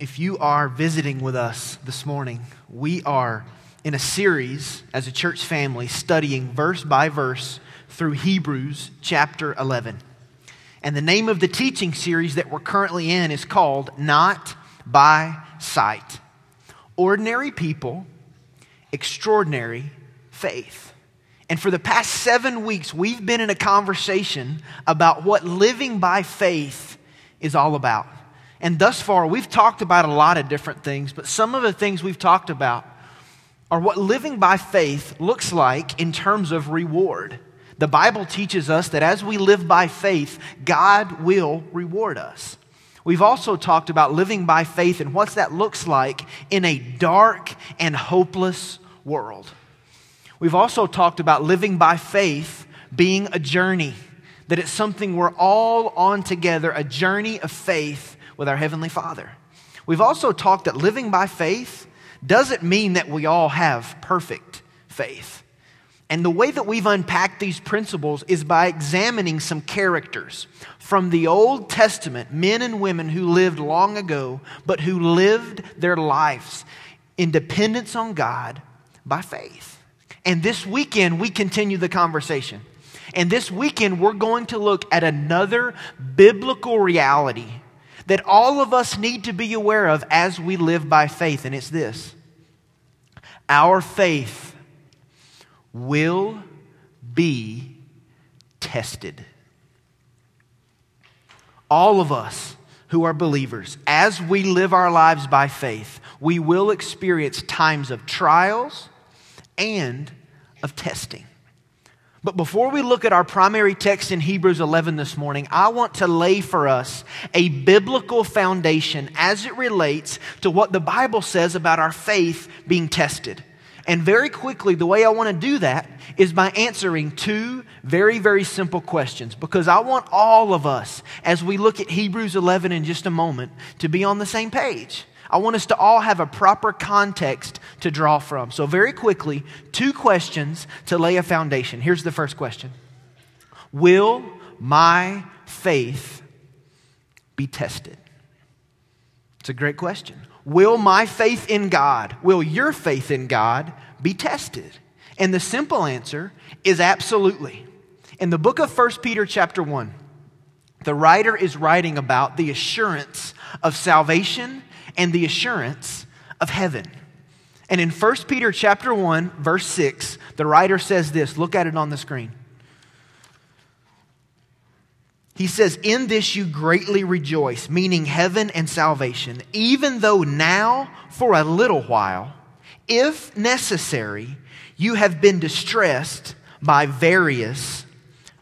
if you are visiting with us this morning, we are in a series as a church family studying verse by verse through Hebrews chapter 11. And the name of the teaching series that we're currently in is called Not by Sight Ordinary People, Extraordinary Faith. And for the past seven weeks, we've been in a conversation about what living by faith is all about. And thus far, we've talked about a lot of different things, but some of the things we've talked about are what living by faith looks like in terms of reward. The Bible teaches us that as we live by faith, God will reward us. We've also talked about living by faith and what that looks like in a dark and hopeless world. We've also talked about living by faith being a journey, that it's something we're all on together, a journey of faith with our Heavenly Father. We've also talked that living by faith doesn't mean that we all have perfect faith. And the way that we've unpacked these principles is by examining some characters from the Old Testament, men and women who lived long ago, but who lived their lives in dependence on God by faith. And this weekend, we continue the conversation. And this weekend, we're going to look at another biblical reality that all of us need to be aware of as we live by faith, and it's this our faith will be tested. All of us who are believers, as we live our lives by faith, we will experience times of trials and of testing. But before we look at our primary text in Hebrews 11 this morning, I want to lay for us a biblical foundation as it relates to what the Bible says about our faith being tested. And very quickly, the way I want to do that is by answering two very, very simple questions because I want all of us, as we look at Hebrews 11 in just a moment, to be on the same page. I want us to all have a proper context to draw from. So, very quickly, two questions to lay a foundation. Here's the first question Will my faith be tested? It's a great question. Will my faith in God, will your faith in God be tested? And the simple answer is absolutely. In the book of 1 Peter, chapter 1, the writer is writing about the assurance of salvation and the assurance of heaven. And in 1 Peter chapter 1 verse 6, the writer says this, look at it on the screen. He says, In this you greatly rejoice, meaning heaven and salvation, even though now, for a little while, if necessary, you have been distressed by various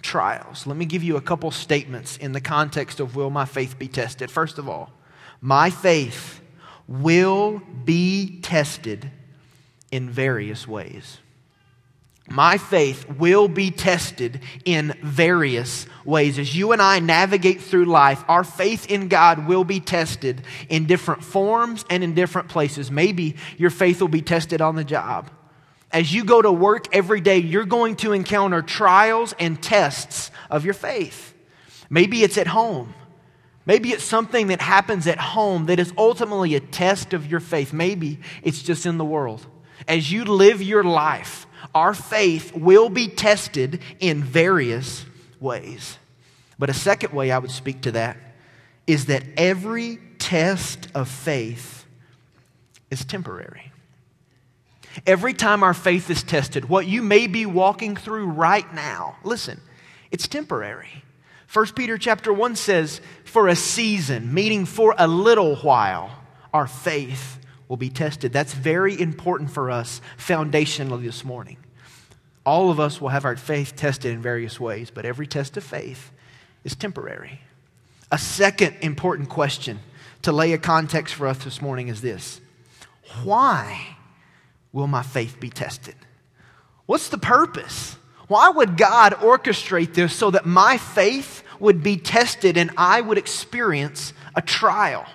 trials. Let me give you a couple statements in the context of will my faith be tested. First of all, my faith will be tested in various ways. My faith will be tested in various ways. As you and I navigate through life, our faith in God will be tested in different forms and in different places. Maybe your faith will be tested on the job. As you go to work every day, you're going to encounter trials and tests of your faith. Maybe it's at home. Maybe it's something that happens at home that is ultimately a test of your faith. Maybe it's just in the world. As you live your life, our faith will be tested in various ways. But a second way I would speak to that is that every test of faith is temporary. Every time our faith is tested, what you may be walking through right now, listen, it's temporary. 1 Peter chapter 1 says, for a season, meaning for a little while, our faith will be tested. That's very important for us foundationally this morning. All of us will have our faith tested in various ways, but every test of faith is temporary. A second important question to lay a context for us this morning is this Why will my faith be tested? What's the purpose? Why would God orchestrate this so that my faith would be tested and I would experience a trial?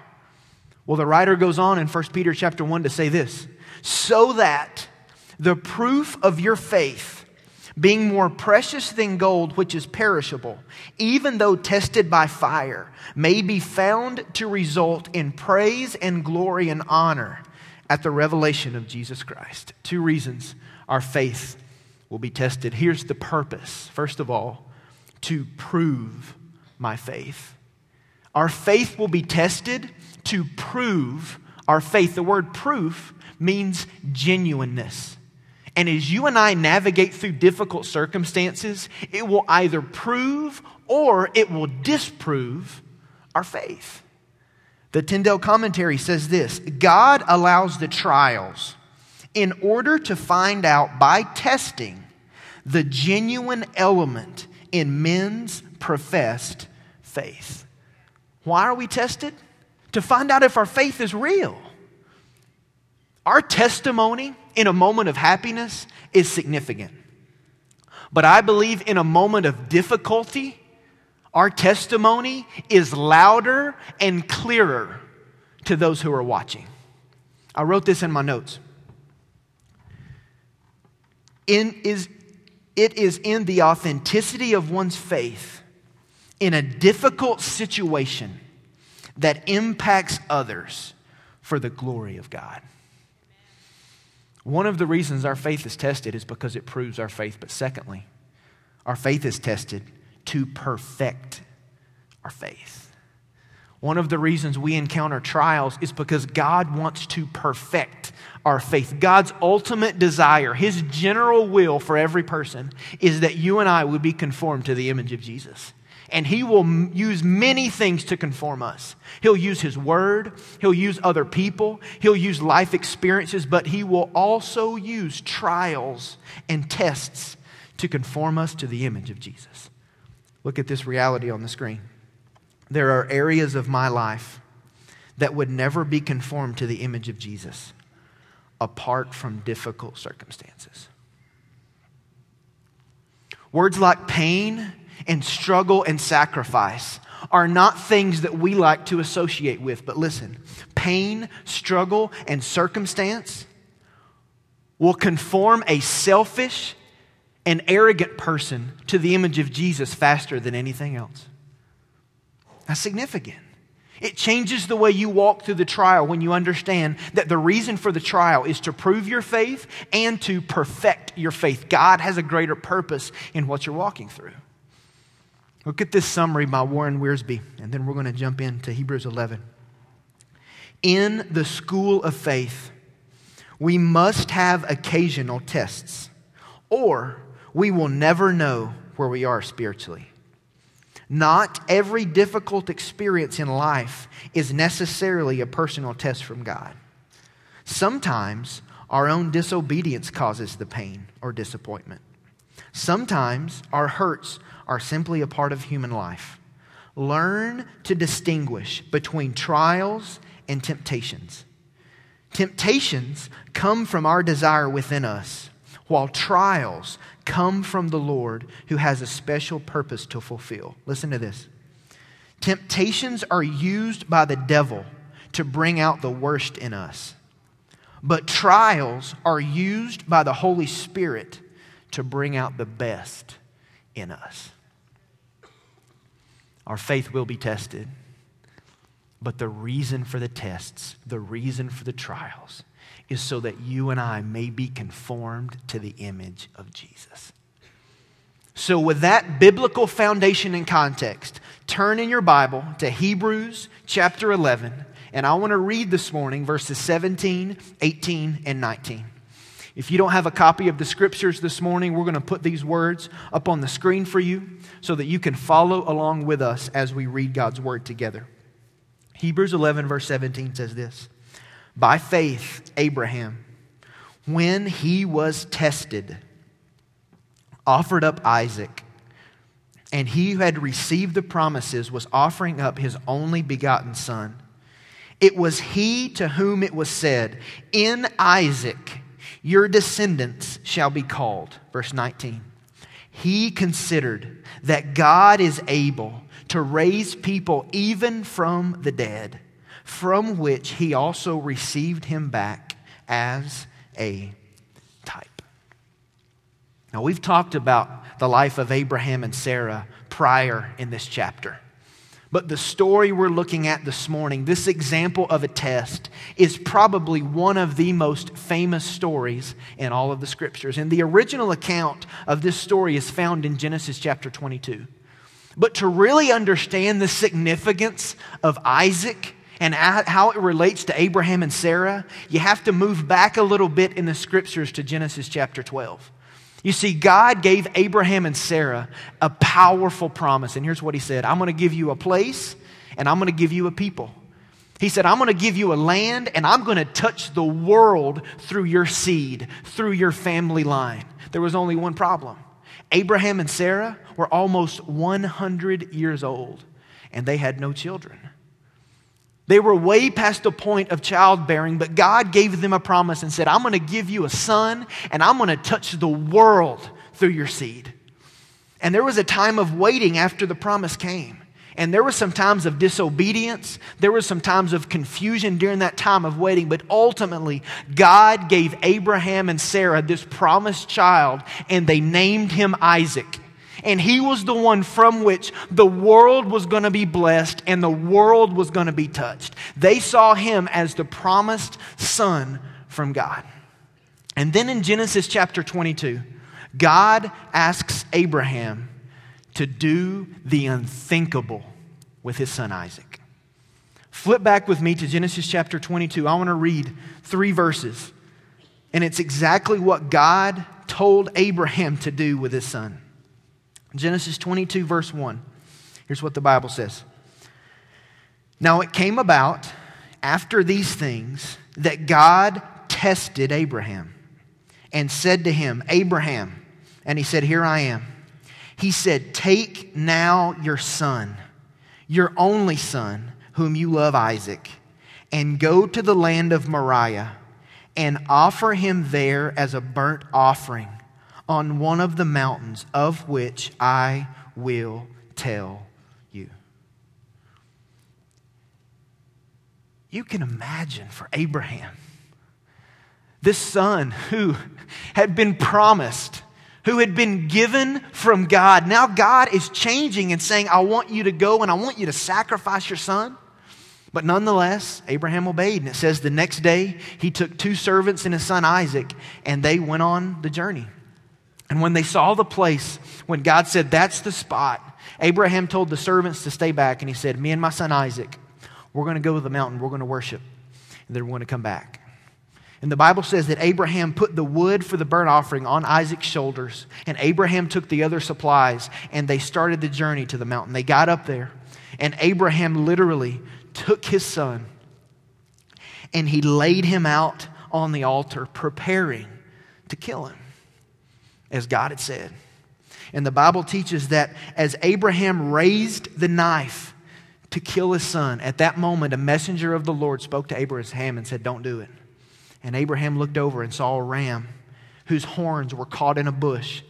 Well, the writer goes on in 1 Peter chapter 1 to say this so that the proof of your faith, being more precious than gold, which is perishable, even though tested by fire, may be found to result in praise and glory and honor at the revelation of Jesus Christ. Two reasons our faith will be tested. Here's the purpose first of all, to prove my faith. Our faith will be tested to prove our faith. The word proof means genuineness. And as you and I navigate through difficult circumstances, it will either prove or it will disprove our faith. The Tyndale commentary says this God allows the trials in order to find out by testing the genuine element in men's professed faith. Why are we tested? To find out if our faith is real. Our testimony in a moment of happiness is significant. But I believe in a moment of difficulty, our testimony is louder and clearer to those who are watching. I wrote this in my notes. In, is, it is in the authenticity of one's faith in a difficult situation that impacts others for the glory of God. One of the reasons our faith is tested is because it proves our faith. But secondly, our faith is tested to perfect our faith. One of the reasons we encounter trials is because God wants to perfect our faith. God's ultimate desire, His general will for every person, is that you and I would be conformed to the image of Jesus. And he will use many things to conform us. He'll use his word, he'll use other people, he'll use life experiences, but he will also use trials and tests to conform us to the image of Jesus. Look at this reality on the screen. There are areas of my life that would never be conformed to the image of Jesus apart from difficult circumstances. Words like pain and struggle and sacrifice are not things that we like to associate with. But listen, pain, struggle, and circumstance will conform a selfish and arrogant person to the image of Jesus faster than anything else. That's significant. It changes the way you walk through the trial when you understand that the reason for the trial is to prove your faith and to perfect your faith. God has a greater purpose in what you're walking through. Look at this summary by Warren Wiersbe, and then we're going to jump into Hebrews 11. In the school of faith, we must have occasional tests, or we will never know where we are spiritually. Not every difficult experience in life is necessarily a personal test from God. Sometimes our own disobedience causes the pain or disappointment. Sometimes our hurts are simply a part of human life. Learn to distinguish between trials and temptations. Temptations come from our desire within us, while trials come from the Lord who has a special purpose to fulfill. Listen to this. Temptations are used by the devil to bring out the worst in us, but trials are used by the Holy Spirit to bring out the best in us. Our faith will be tested. But the reason for the tests, the reason for the trials, is so that you and I may be conformed to the image of Jesus. So, with that biblical foundation and context, turn in your Bible to Hebrews chapter 11, and I want to read this morning verses 17, 18, and 19. If you don't have a copy of the scriptures this morning, we're going to put these words up on the screen for you so that you can follow along with us as we read God's word together. Hebrews 11, verse 17 says this By faith, Abraham, when he was tested, offered up Isaac. And he who had received the promises was offering up his only begotten son. It was he to whom it was said, In Isaac, your descendants shall be called. Verse 19. He considered that God is able to raise people even from the dead, from which he also received him back as a type. Now, we've talked about the life of Abraham and Sarah prior in this chapter. But the story we're looking at this morning, this example of a test, is probably one of the most famous stories in all of the scriptures. And the original account of this story is found in Genesis chapter 22. But to really understand the significance of Isaac and how it relates to Abraham and Sarah, you have to move back a little bit in the scriptures to Genesis chapter 12. You see, God gave Abraham and Sarah a powerful promise. And here's what he said I'm going to give you a place and I'm going to give you a people. He said, I'm going to give you a land and I'm going to touch the world through your seed, through your family line. There was only one problem Abraham and Sarah were almost 100 years old and they had no children. They were way past the point of childbearing, but God gave them a promise and said, I'm going to give you a son, and I'm going to touch the world through your seed. And there was a time of waiting after the promise came. And there were some times of disobedience. There were some times of confusion during that time of waiting. But ultimately, God gave Abraham and Sarah this promised child, and they named him Isaac. And he was the one from which the world was going to be blessed and the world was going to be touched. They saw him as the promised son from God. And then in Genesis chapter 22, God asks Abraham to do the unthinkable with his son Isaac. Flip back with me to Genesis chapter 22. I want to read three verses. And it's exactly what God told Abraham to do with his son. Genesis 22, verse 1. Here's what the Bible says Now it came about after these things that God tested Abraham and said to him, Abraham, and he said, Here I am. He said, Take now your son, your only son, whom you love, Isaac, and go to the land of Moriah and offer him there as a burnt offering on one of the mountains of which I will tell you. You can imagine for Abraham, this son who had been promised, who had been given from God. Now God is changing and saying, I want you to go and I want you to sacrifice your son. But nonetheless, Abraham obeyed. And it says the next day he took two servants and his son Isaac, and they went on the journey. And when they saw the place, when God said, That's the spot, Abraham told the servants to stay back. And he said, Me and my son Isaac, we're going to go to the mountain, we're going to worship, and then we're going to come back. And the Bible says that Abraham put the wood for the burnt offering on Isaac's shoulders, and Abraham took the other supplies, and they started the journey to the mountain. They got up there, and Abraham literally took his son and he laid him out on the altar, preparing to kill him as God had said. And the Bible teaches that as Abraham raised the knife to kill his son, at that moment a messenger of the Lord spoke to Abraham and said, Don't do it. And Abraham looked over and saw a ram whose horns were caught in a bush.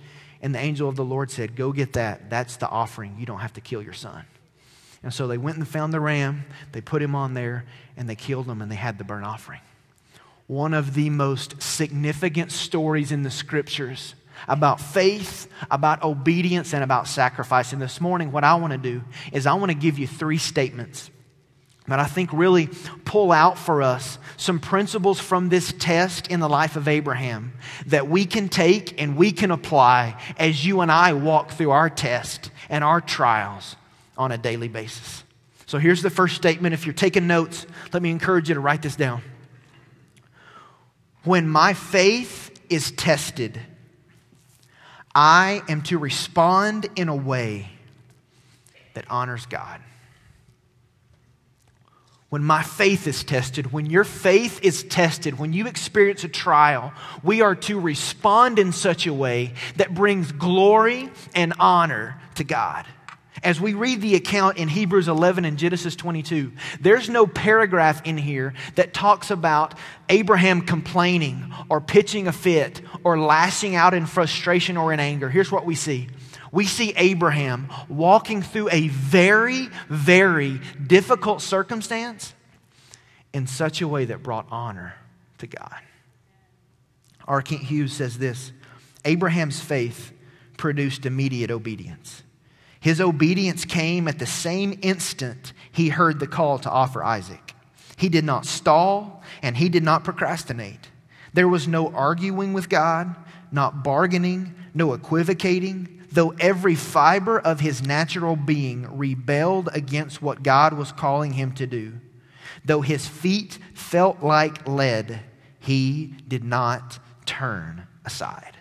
And the angel of the Lord said, Go get that. That's the offering. You don't have to kill your son. And so they went and found the ram, they put him on there, and they killed him, and they had the burnt offering. One of the most significant stories in the scriptures about faith, about obedience, and about sacrifice. And this morning, what I want to do is I want to give you three statements that I think really pull out for us some principles from this test in the life of Abraham that we can take and we can apply as you and I walk through our test and our trials on a daily basis. So here's the first statement. If you're taking notes, let me encourage you to write this down. When my faith is tested, I am to respond in a way that honors God. When my faith is tested, when your faith is tested, when you experience a trial, we are to respond in such a way that brings glory and honor to God. As we read the account in Hebrews 11 and Genesis 22, there's no paragraph in here that talks about Abraham complaining or pitching a fit or lashing out in frustration or in anger. Here's what we see we see Abraham walking through a very, very difficult circumstance in such a way that brought honor to God. R. Kent Hughes says this Abraham's faith produced immediate obedience. His obedience came at the same instant he heard the call to offer Isaac. He did not stall and he did not procrastinate. There was no arguing with God, not bargaining, no equivocating, though every fiber of his natural being rebelled against what God was calling him to do. Though his feet felt like lead, he did not turn aside.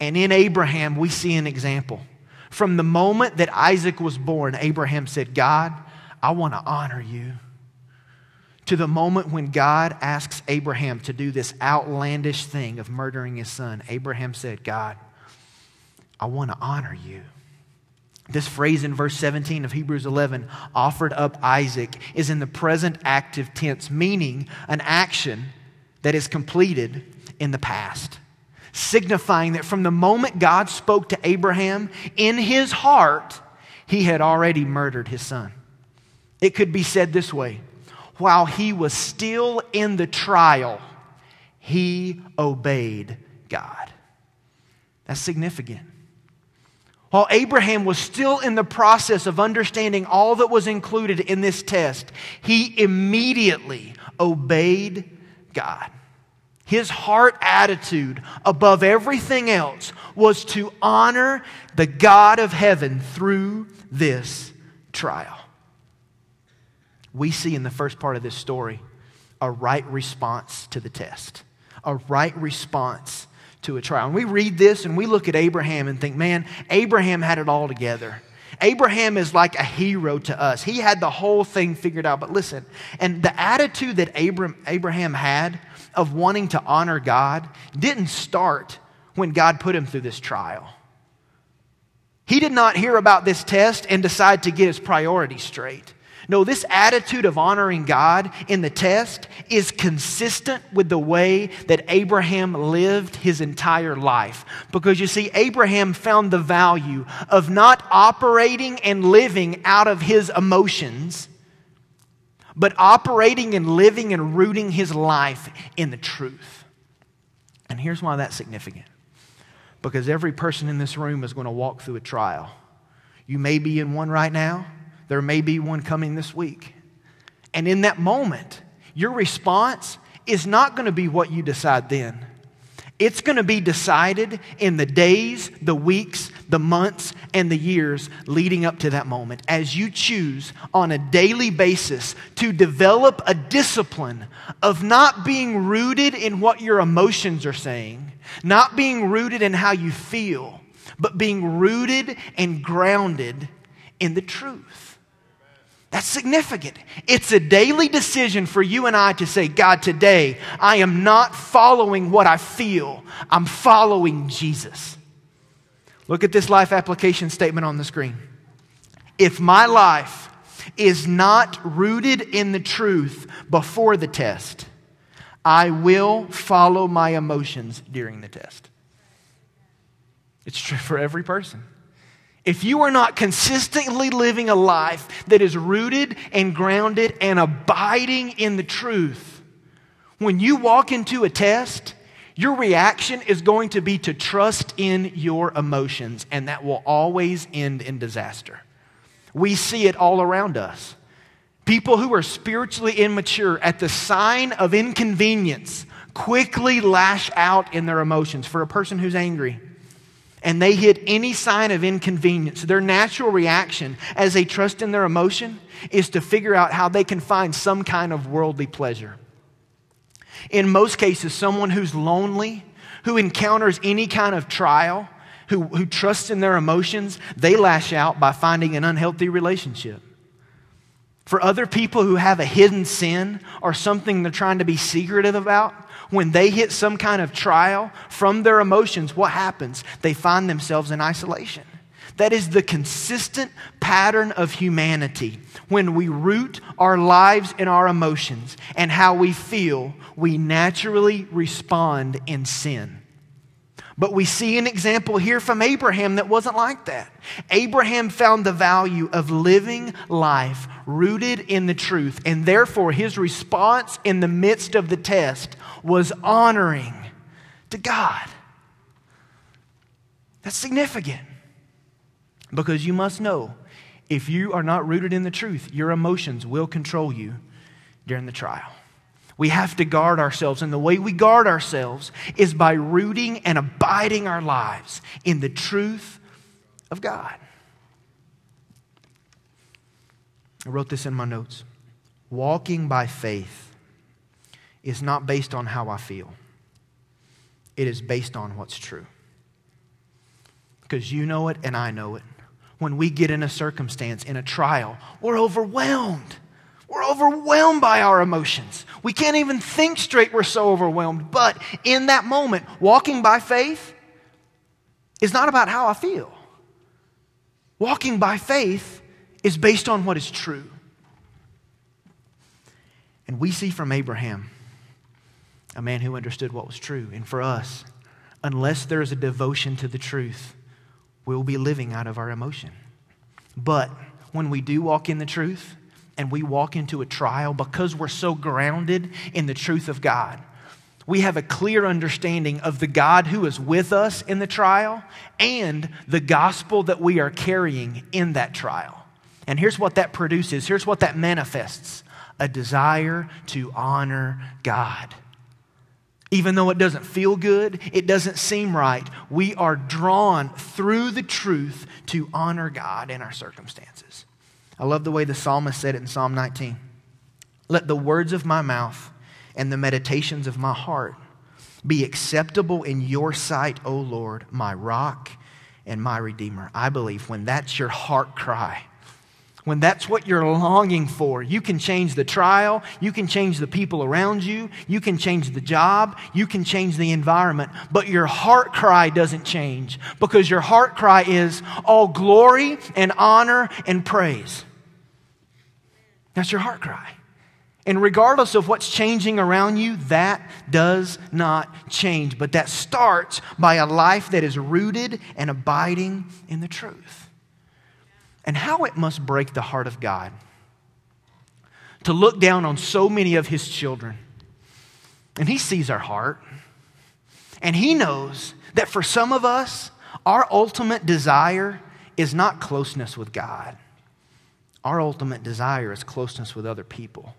And in Abraham, we see an example. From the moment that Isaac was born, Abraham said, God, I want to honor you. To the moment when God asks Abraham to do this outlandish thing of murdering his son, Abraham said, God, I want to honor you. This phrase in verse 17 of Hebrews 11, offered up Isaac, is in the present active tense, meaning an action that is completed in the past signifying that from the moment God spoke to Abraham, in his heart, he had already murdered his son. It could be said this way while he was still in the trial, he obeyed God. That's significant. While Abraham was still in the process of understanding all that was included in this test, he immediately obeyed God. His heart attitude above everything else was to honor the God of heaven through this trial. We see in the first part of this story a right response to the test, a right response to a trial. And we read this and we look at Abraham and think, man, Abraham had it all together. Abraham is like a hero to us. He had the whole thing figured out. But listen, and the attitude that Abraham had of wanting to honor God didn't start when God put him through this trial. He did not hear about this test and decide to get his priorities straight. No, this attitude of honoring God in the test is consistent with the way that Abraham lived his entire life. Because you see, Abraham found the value of not operating and living out of his emotions, but operating and living and rooting his life in the truth. And here's why that's significant because every person in this room is going to walk through a trial. You may be in one right now, there may be one coming this week. And in that moment, your response is not going to be what you decide then. It's going to be decided in the days, the weeks, the months, and the years leading up to that moment as you choose on a daily basis to develop a discipline of not being rooted in what your emotions are saying, not being rooted in how you feel, but being rooted and grounded in the truth. That's significant. It's a daily decision for you and I to say, God, today I am not following what I feel, I'm following Jesus. Look at this life application statement on the screen. If my life is not rooted in the truth before the test, I will follow my emotions during the test. It's true for every person. If you are not consistently living a life that is rooted and grounded and abiding in the truth, when you walk into a test, your reaction is going to be to trust in your emotions, and that will always end in disaster. We see it all around us. People who are spiritually immature at the sign of inconvenience quickly lash out in their emotions. For a person who's angry, and they hit any sign of inconvenience, their natural reaction as they trust in their emotion is to figure out how they can find some kind of worldly pleasure. In most cases, someone who's lonely, who encounters any kind of trial, who, who trusts in their emotions, they lash out by finding an unhealthy relationship. For other people who have a hidden sin or something they're trying to be secretive about, when they hit some kind of trial from their emotions, what happens? They find themselves in isolation. That is the consistent pattern of humanity. When we root our lives in our emotions and how we feel, we naturally respond in sin. But we see an example here from Abraham that wasn't like that. Abraham found the value of living life rooted in the truth, and therefore his response in the midst of the test was honoring to God. That's significant because you must know if you are not rooted in the truth, your emotions will control you during the trial. We have to guard ourselves, and the way we guard ourselves is by rooting and abiding our lives in the truth of God. I wrote this in my notes. Walking by faith is not based on how I feel, it is based on what's true. Because you know it and I know it. When we get in a circumstance, in a trial, we're overwhelmed. We're overwhelmed by our emotions. We can't even think straight, we're so overwhelmed. But in that moment, walking by faith is not about how I feel. Walking by faith is based on what is true. And we see from Abraham a man who understood what was true. And for us, unless there is a devotion to the truth, we'll be living out of our emotion. But when we do walk in the truth and we walk into a trial because we're so grounded in the truth of God, we have a clear understanding of the God who is with us in the trial and the gospel that we are carrying in that trial. And here's what that produces here's what that manifests a desire to honor God. Even though it doesn't feel good, it doesn't seem right, we are drawn through the truth to honor God in our circumstances. I love the way the psalmist said it in Psalm 19. Let the words of my mouth and the meditations of my heart be acceptable in your sight, O Lord, my rock and my redeemer. I believe when that's your heart cry, when that's what you're longing for, you can change the trial, you can change the people around you, you can change the job, you can change the environment, but your heart cry doesn't change because your heart cry is all glory and honor and praise. That's your heart cry. And regardless of what's changing around you, that does not change. But that starts by a life that is rooted and abiding in the truth and how it must break the heart of God to look down on so many of his children. And he sees our heart. And he knows that for some of us, our ultimate desire is not closeness with God. Our ultimate desire is closeness with other people.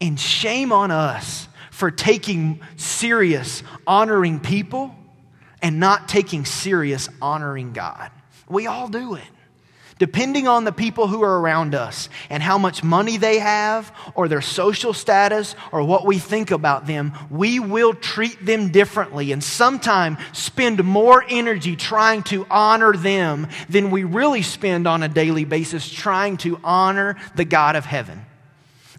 And shame on us for taking serious honoring people and not taking serious honoring God. We all do it depending on the people who are around us and how much money they have or their social status or what we think about them, we will treat them differently and sometimes spend more energy trying to honor them than we really spend on a daily basis trying to honor the God of heaven.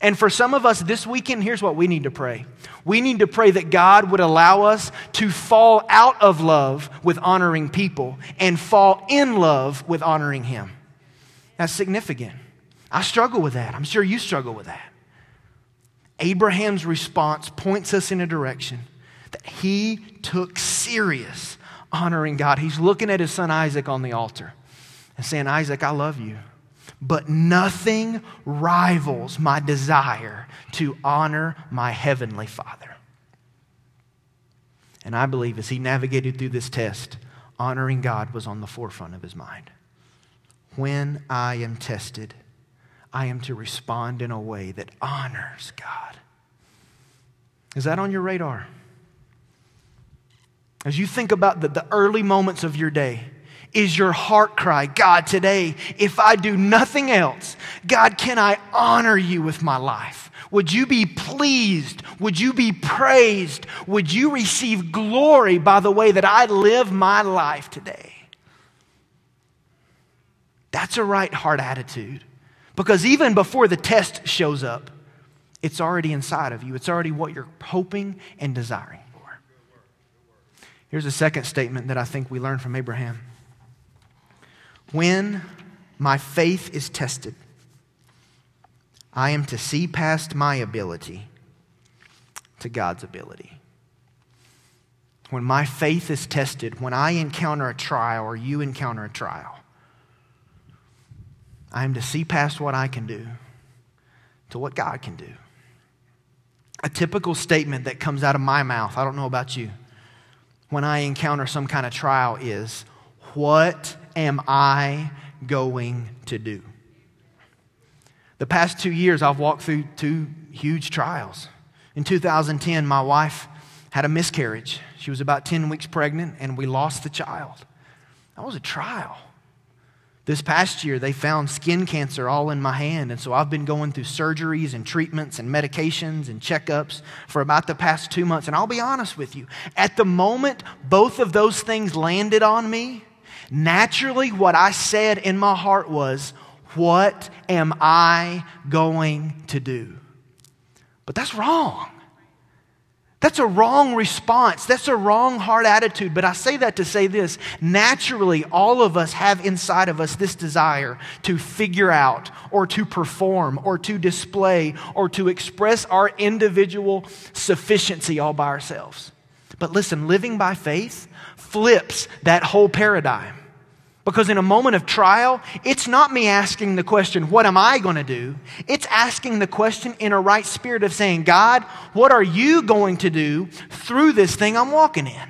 And for some of us this weekend, here's what we need to pray. We need to pray that God would allow us to fall out of love with honoring people and fall in love with honoring Him. That's significant. I struggle with that. I'm sure you struggle with that. Abraham's response points us in a direction that he took serious honoring God. He's looking at his son Isaac on the altar and saying, Isaac, I love you, but nothing rivals my desire to honor my heavenly Father. And I believe as he navigated through this test, honoring God was on the forefront of his mind when I am tested, I am to respond in a way that honors God. Is that on your radar? As you think about the, the early moments of your day, is your heart cry, God, today, if I do nothing else, God, can I honor you with my life? Would you be pleased? Would you be praised? Would you receive glory by the way that I live my life today? That's a right heart attitude. Because even before the test shows up, it's already inside of you. It's already what you're hoping and desiring for. Here's a second statement that I think we learn from Abraham. When my faith is tested, I am to see past my ability to God's ability. When my faith is tested, when I encounter a trial or you encounter a trial, I am to see past what I can do to what God can do. A typical statement that comes out of my mouth, I don't know about you, when I encounter some kind of trial is, What am I going to do? The past two years, I've walked through two huge trials. In 2010, my wife had a miscarriage. She was about 10 weeks pregnant, and we lost the child. That was a trial. This past year, they found skin cancer all in my hand, and so I've been going through surgeries and treatments and medications and checkups for about the past two months. And I'll be honest with you, at the moment both of those things landed on me, naturally what I said in my heart was, What am I going to do? But that's wrong. That's a wrong response. That's a wrong heart attitude. But I say that to say this naturally, all of us have inside of us this desire to figure out or to perform or to display or to express our individual sufficiency all by ourselves. But listen, living by faith flips that whole paradigm. Because in a moment of trial, it's not me asking the question, What am I going to do? It's asking the question in a right spirit of saying, God, what are you going to do through this thing I'm walking in?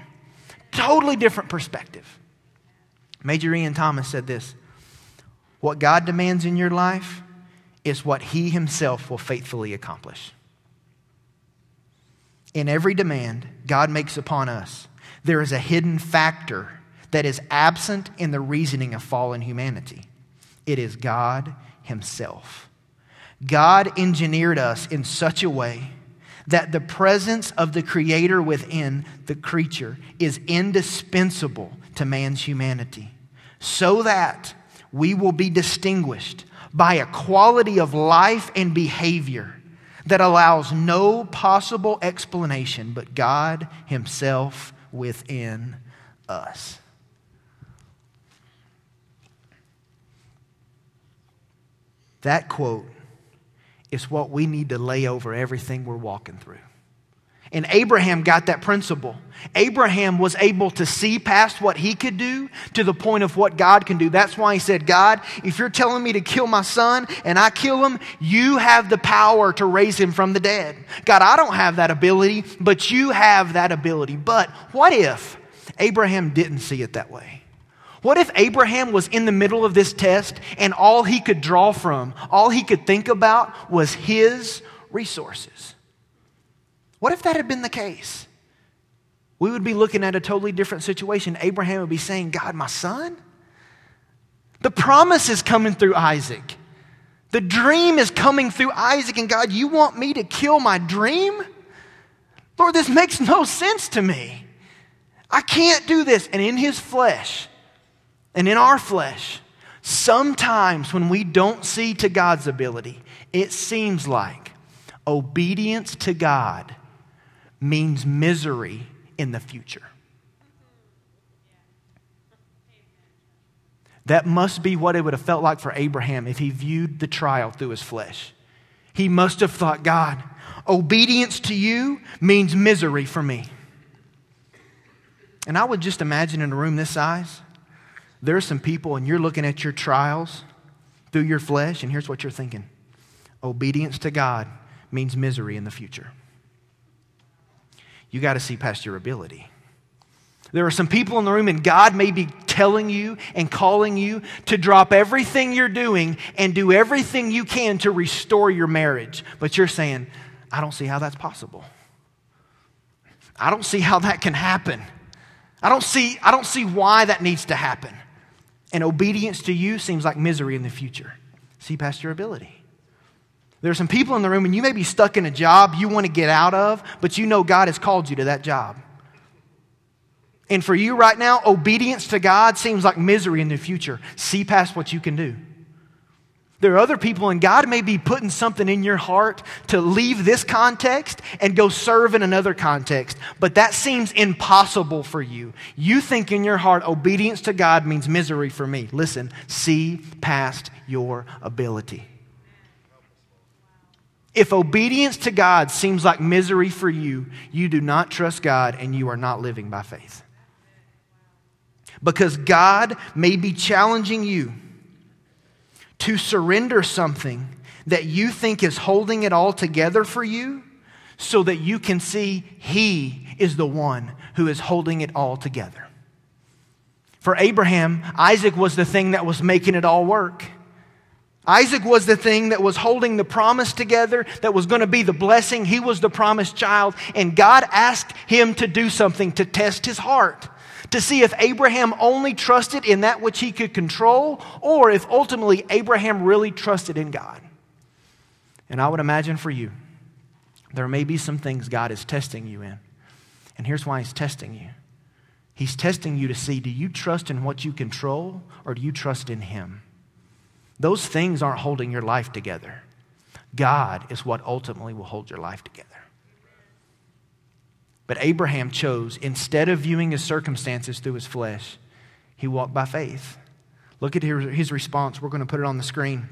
Totally different perspective. Major Ian Thomas said this What God demands in your life is what He Himself will faithfully accomplish. In every demand God makes upon us, there is a hidden factor that is absent in the reasoning of fallen humanity. It is God Himself. God engineered us in such a way that the presence of the Creator within the creature is indispensable to man's humanity, so that we will be distinguished by a quality of life and behavior that allows no possible explanation but God Himself within us. That quote is what we need to lay over everything we're walking through. And Abraham got that principle. Abraham was able to see past what he could do to the point of what God can do. That's why he said, God, if you're telling me to kill my son and I kill him, you have the power to raise him from the dead. God, I don't have that ability, but you have that ability. But what if Abraham didn't see it that way? What if Abraham was in the middle of this test and all he could draw from, all he could think about was his resources? What if that had been the case? We would be looking at a totally different situation. Abraham would be saying, God, my son? The promise is coming through Isaac. The dream is coming through Isaac, and God, you want me to kill my dream? Lord, this makes no sense to me. I can't do this. And in his flesh, and in our flesh, sometimes when we don't see to God's ability, it seems like obedience to God means misery in the future. That must be what it would have felt like for Abraham if he viewed the trial through his flesh. He must have thought, God, obedience to you means misery for me. And I would just imagine in a room this size, there are some people, and you're looking at your trials through your flesh, and here's what you're thinking obedience to God means misery in the future. You got to see past your ability. There are some people in the room, and God may be telling you and calling you to drop everything you're doing and do everything you can to restore your marriage. But you're saying, I don't see how that's possible. I don't see how that can happen. I don't see, I don't see why that needs to happen. And obedience to you seems like misery in the future. See past your ability. There are some people in the room, and you may be stuck in a job you want to get out of, but you know God has called you to that job. And for you right now, obedience to God seems like misery in the future. See past what you can do. There are other people, and God may be putting something in your heart to leave this context and go serve in another context, but that seems impossible for you. You think in your heart, obedience to God means misery for me. Listen, see past your ability. If obedience to God seems like misery for you, you do not trust God and you are not living by faith. Because God may be challenging you to surrender something that you think is holding it all together for you so that you can see He is the one who is holding it all together. For Abraham, Isaac was the thing that was making it all work. Isaac was the thing that was holding the promise together, that was going to be the blessing. He was the promised child. And God asked him to do something to test his heart, to see if Abraham only trusted in that which he could control, or if ultimately Abraham really trusted in God. And I would imagine for you, there may be some things God is testing you in. And here's why He's testing you He's testing you to see do you trust in what you control, or do you trust in Him? Those things aren't holding your life together. God is what ultimately will hold your life together. But Abraham chose, instead of viewing his circumstances through his flesh, he walked by faith. Look at his response. We're going to put it on the screen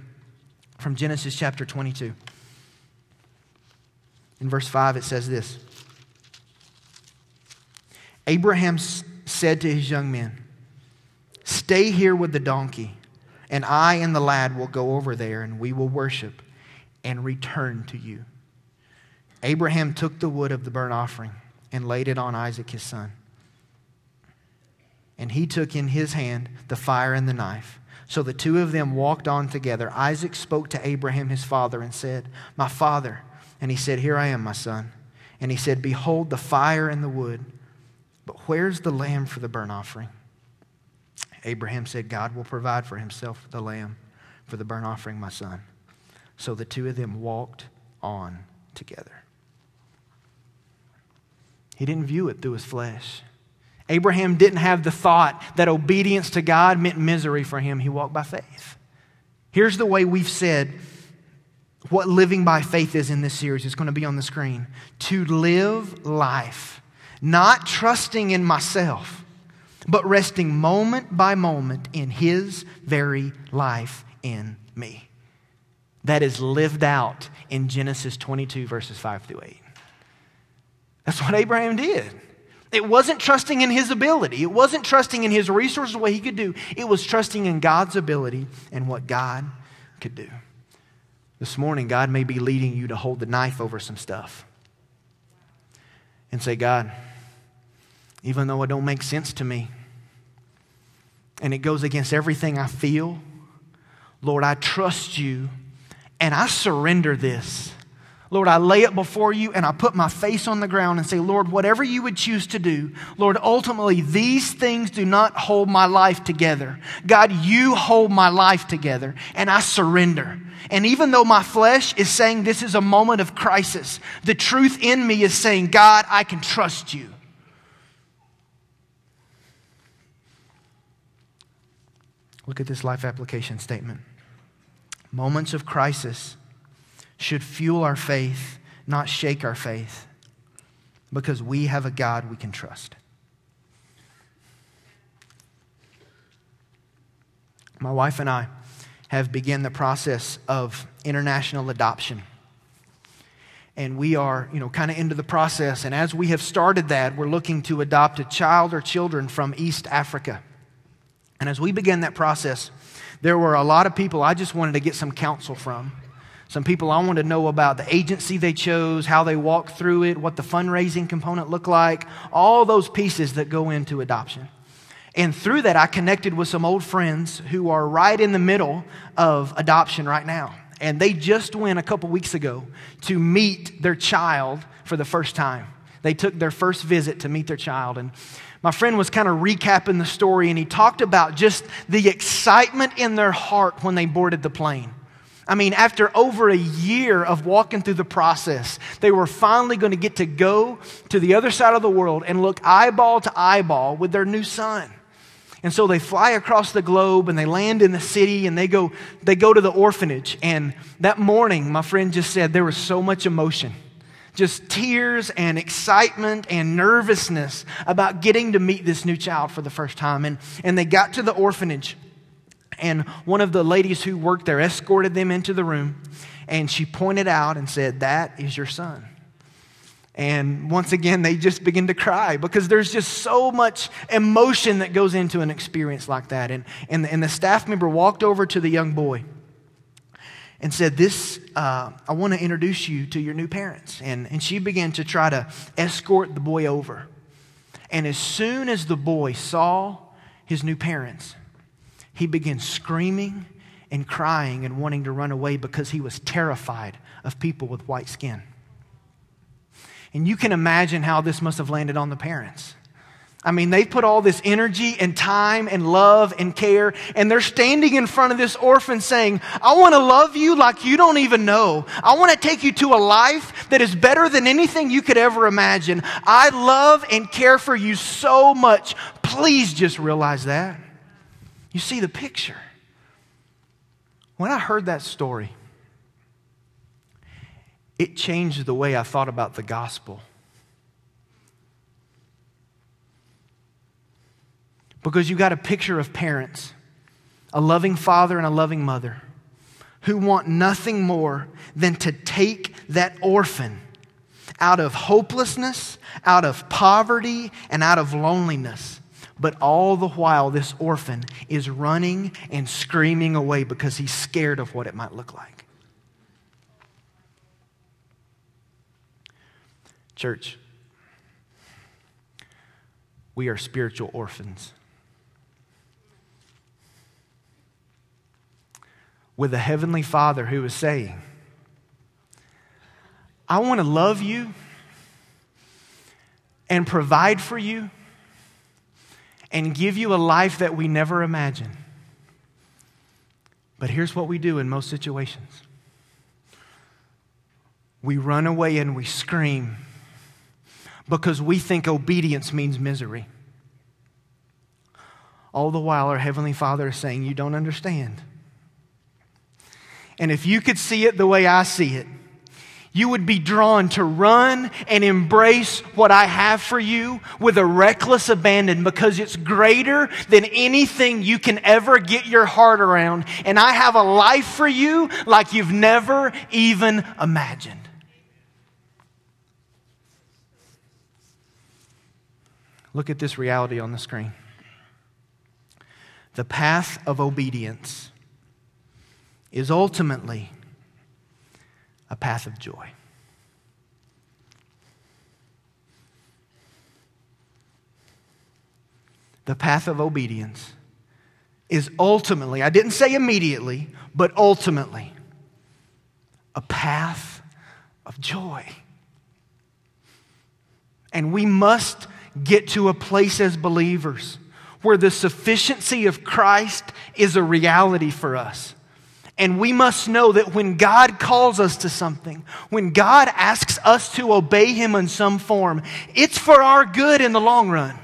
from Genesis chapter 22. In verse 5, it says this Abraham said to his young men, Stay here with the donkey and I and the lad will go over there, and we will worship and return to you. Abraham took the wood of the burnt offering and laid it on Isaac his son. And he took in his hand the fire and the knife. So the two of them walked on together. Isaac spoke to Abraham his father and said, My father. And he said, Here I am, my son. And he said, Behold the fire and the wood, but where's the lamb for the burnt offering? Abraham said, God will provide for himself the lamb for the burnt offering, my son. So the two of them walked on together. He didn't view it through his flesh. Abraham didn't have the thought that obedience to God meant misery for him. He walked by faith. Here's the way we've said what living by faith is in this series. It's going to be on the screen. To live life, not trusting in myself but resting moment by moment in His very life in me. That is lived out in Genesis 22, verses 5 through 8. That's what Abraham did. It wasn't trusting in his ability. It wasn't trusting in his resources, what he could do. It was trusting in God's ability and what God could do. This morning, God may be leading you to hold the knife over some stuff and say, God, even though it don't make sense to me and it goes against everything I feel, Lord, I trust you and I surrender this. Lord, I lay it before you and I put my face on the ground and say, Lord, whatever you would choose to do, Lord, ultimately, these things do not hold my life together. God, you hold my life together and I surrender. And even though my flesh is saying this is a moment of crisis, the truth in me is saying, God, I can trust you. Look at this life application statement. Moments of crisis should fuel our faith, not shake our faith, because we have a God we can trust. My wife and I have begun the process of international adoption. And we are, you know, kind of into the process. And as we have started that, we're looking to adopt a child or children from East Africa. And as we began that process, there were a lot of people I just wanted to get some counsel from. Some people I want to know about the agency they chose, how they walked through it, what the fundraising component looked like, all those pieces that go into adoption. And through that, I connected with some old friends who are right in the middle of adoption right now. And they just went a couple weeks ago to meet their child for the first time. They took their first visit to meet their child. And my friend was kind of recapping the story, and he talked about just the excitement in their heart when they boarded the plane. I mean, after over a year of walking through the process, they were finally going to get to go to the other side of the world and look eyeball to eyeball with their new son. And so they fly across the globe and they land in the city and they go, they go to the orphanage. And that morning, my friend just said there was so much emotion just tears and excitement and nervousness about getting to meet this new child for the first time. And, and they got to the orphanage, and one of the ladies who worked there escorted them into the room, and she pointed out and said, That is your son. And once again, they just begin to cry because there's just so much emotion that goes into an experience like that. And, and, and the staff member walked over to the young boy and said, This, uh, I want to introduce you to your new parents. And, and she began to try to escort the boy over. And as soon as the boy saw his new parents, he began screaming and crying and wanting to run away because he was terrified of people with white skin. And you can imagine how this must have landed on the parents. I mean, they've put all this energy and time and love and care, and they're standing in front of this orphan saying, I want to love you like you don't even know. I want to take you to a life that is better than anything you could ever imagine. I love and care for you so much. Please just realize that. You see the picture. When I heard that story, it changed the way I thought about the gospel. Because you got a picture of parents, a loving father and a loving mother, who want nothing more than to take that orphan out of hopelessness, out of poverty, and out of loneliness. But all the while, this orphan is running and screaming away because he's scared of what it might look like. Church, we are spiritual orphans. With a heavenly Father who is saying, I want to love you and provide for you and give you a life that we never imagined. But here's what we do in most situations we run away and we scream because we think obedience means misery. All the while, our Heavenly Father is saying, You don't understand. And if you could see it the way I see it, you would be drawn to run and embrace what I have for you with a reckless abandon because it's greater than anything you can ever get your heart around. And I have a life for you like you've never even imagined. Look at this reality on the screen. The path of obedience is ultimately a path of joy. The path of obedience is ultimately, I didn't say immediately, but ultimately, a path of joy. And we must get to a place as believers where the sufficiency of Christ is a reality for us. And we must know that when God calls us to something, when God asks us to obey Him in some form, it's for our good in the long run.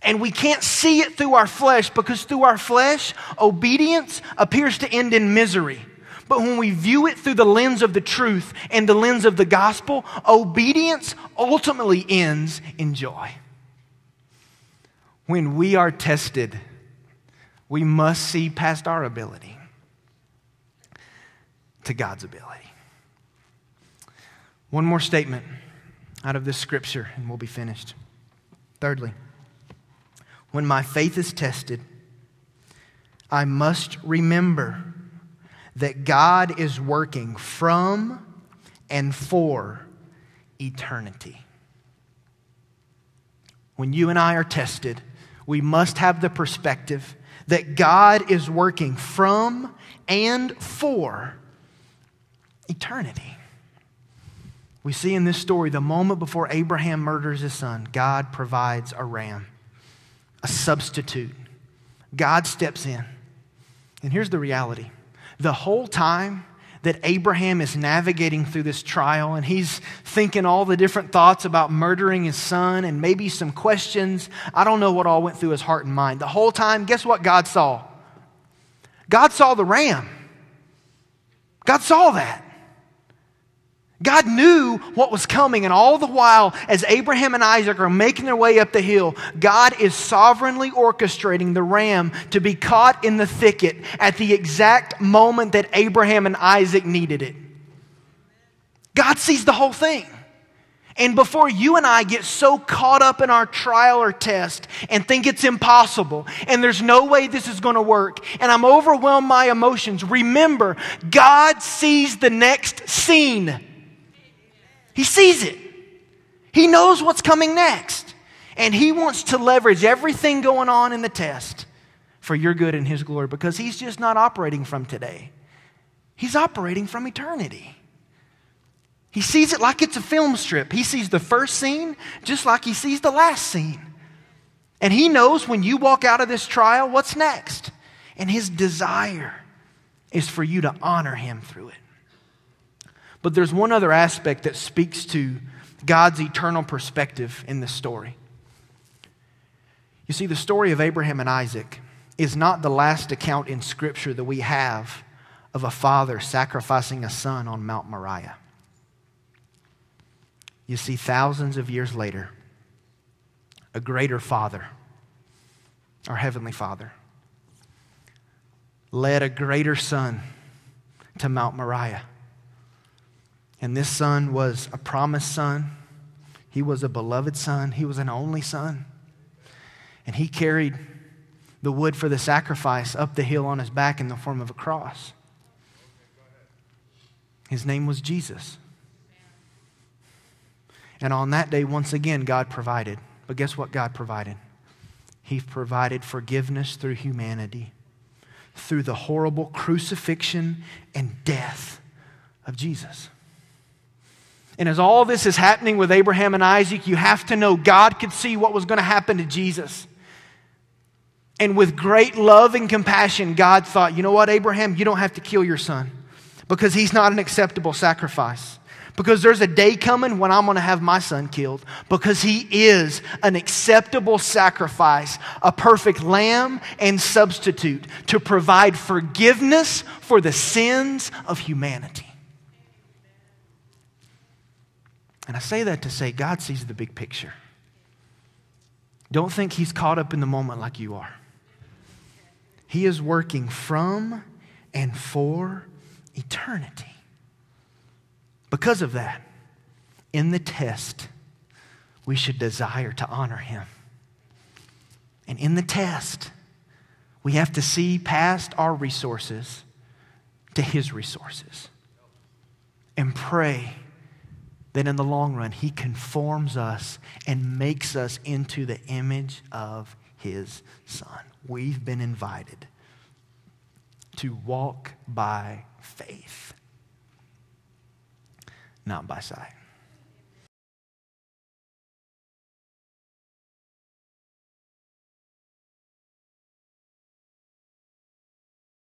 And we can't see it through our flesh because through our flesh, obedience appears to end in misery. But when we view it through the lens of the truth and the lens of the gospel, obedience ultimately ends in joy. When we are tested, we must see past our ability to God's ability. One more statement out of this scripture, and we'll be finished. Thirdly, when my faith is tested, I must remember that God is working from and for eternity. When you and I are tested, we must have the perspective that God is working from and for eternity. We see in this story the moment before Abraham murders his son, God provides a ram, a substitute. God steps in. And here's the reality the whole time that Abraham is navigating through this trial and he's thinking all the different thoughts about murdering his son and maybe some questions. I don't know what all went through his heart and mind. The whole time, guess what God saw? God saw the ram. God saw that. God knew what was coming, and all the while, as Abraham and Isaac are making their way up the hill, God is sovereignly orchestrating the ram to be caught in the thicket at the exact moment that Abraham and Isaac needed it. God sees the whole thing. And before you and I get so caught up in our trial or test and think it's impossible and there's no way this is going to work and I'm overwhelmed by emotions, remember, God sees the next scene. He sees it. He knows what's coming next. And He wants to leverage everything going on in the test for your good and His glory because He's just not operating from today, He's operating from eternity. He sees it like it's a film strip. He sees the first scene just like He sees the last scene. And He knows when you walk out of this trial, what's next. And His desire is for you to honor Him through it. But there's one other aspect that speaks to God's eternal perspective in this story. You see, the story of Abraham and Isaac is not the last account in Scripture that we have of a father sacrificing a son on Mount Moriah. You see, thousands of years later, a greater father, our Heavenly Father, led a greater son to Mount Moriah. And this son was a promised son. He was a beloved son. He was an only son. And he carried the wood for the sacrifice up the hill on his back in the form of a cross. His name was Jesus. And on that day, once again, God provided. But guess what God provided? He provided forgiveness through humanity, through the horrible crucifixion and death of Jesus. And as all this is happening with Abraham and Isaac, you have to know God could see what was going to happen to Jesus. And with great love and compassion, God thought, you know what, Abraham, you don't have to kill your son because he's not an acceptable sacrifice. Because there's a day coming when I'm going to have my son killed because he is an acceptable sacrifice, a perfect lamb and substitute to provide forgiveness for the sins of humanity. And I say that to say God sees the big picture. Don't think he's caught up in the moment like you are. He is working from and for eternity. Because of that, in the test, we should desire to honor him. And in the test, we have to see past our resources to his resources and pray that in the long run, He conforms us and makes us into the image of His Son. We've been invited to walk by faith, not by sight.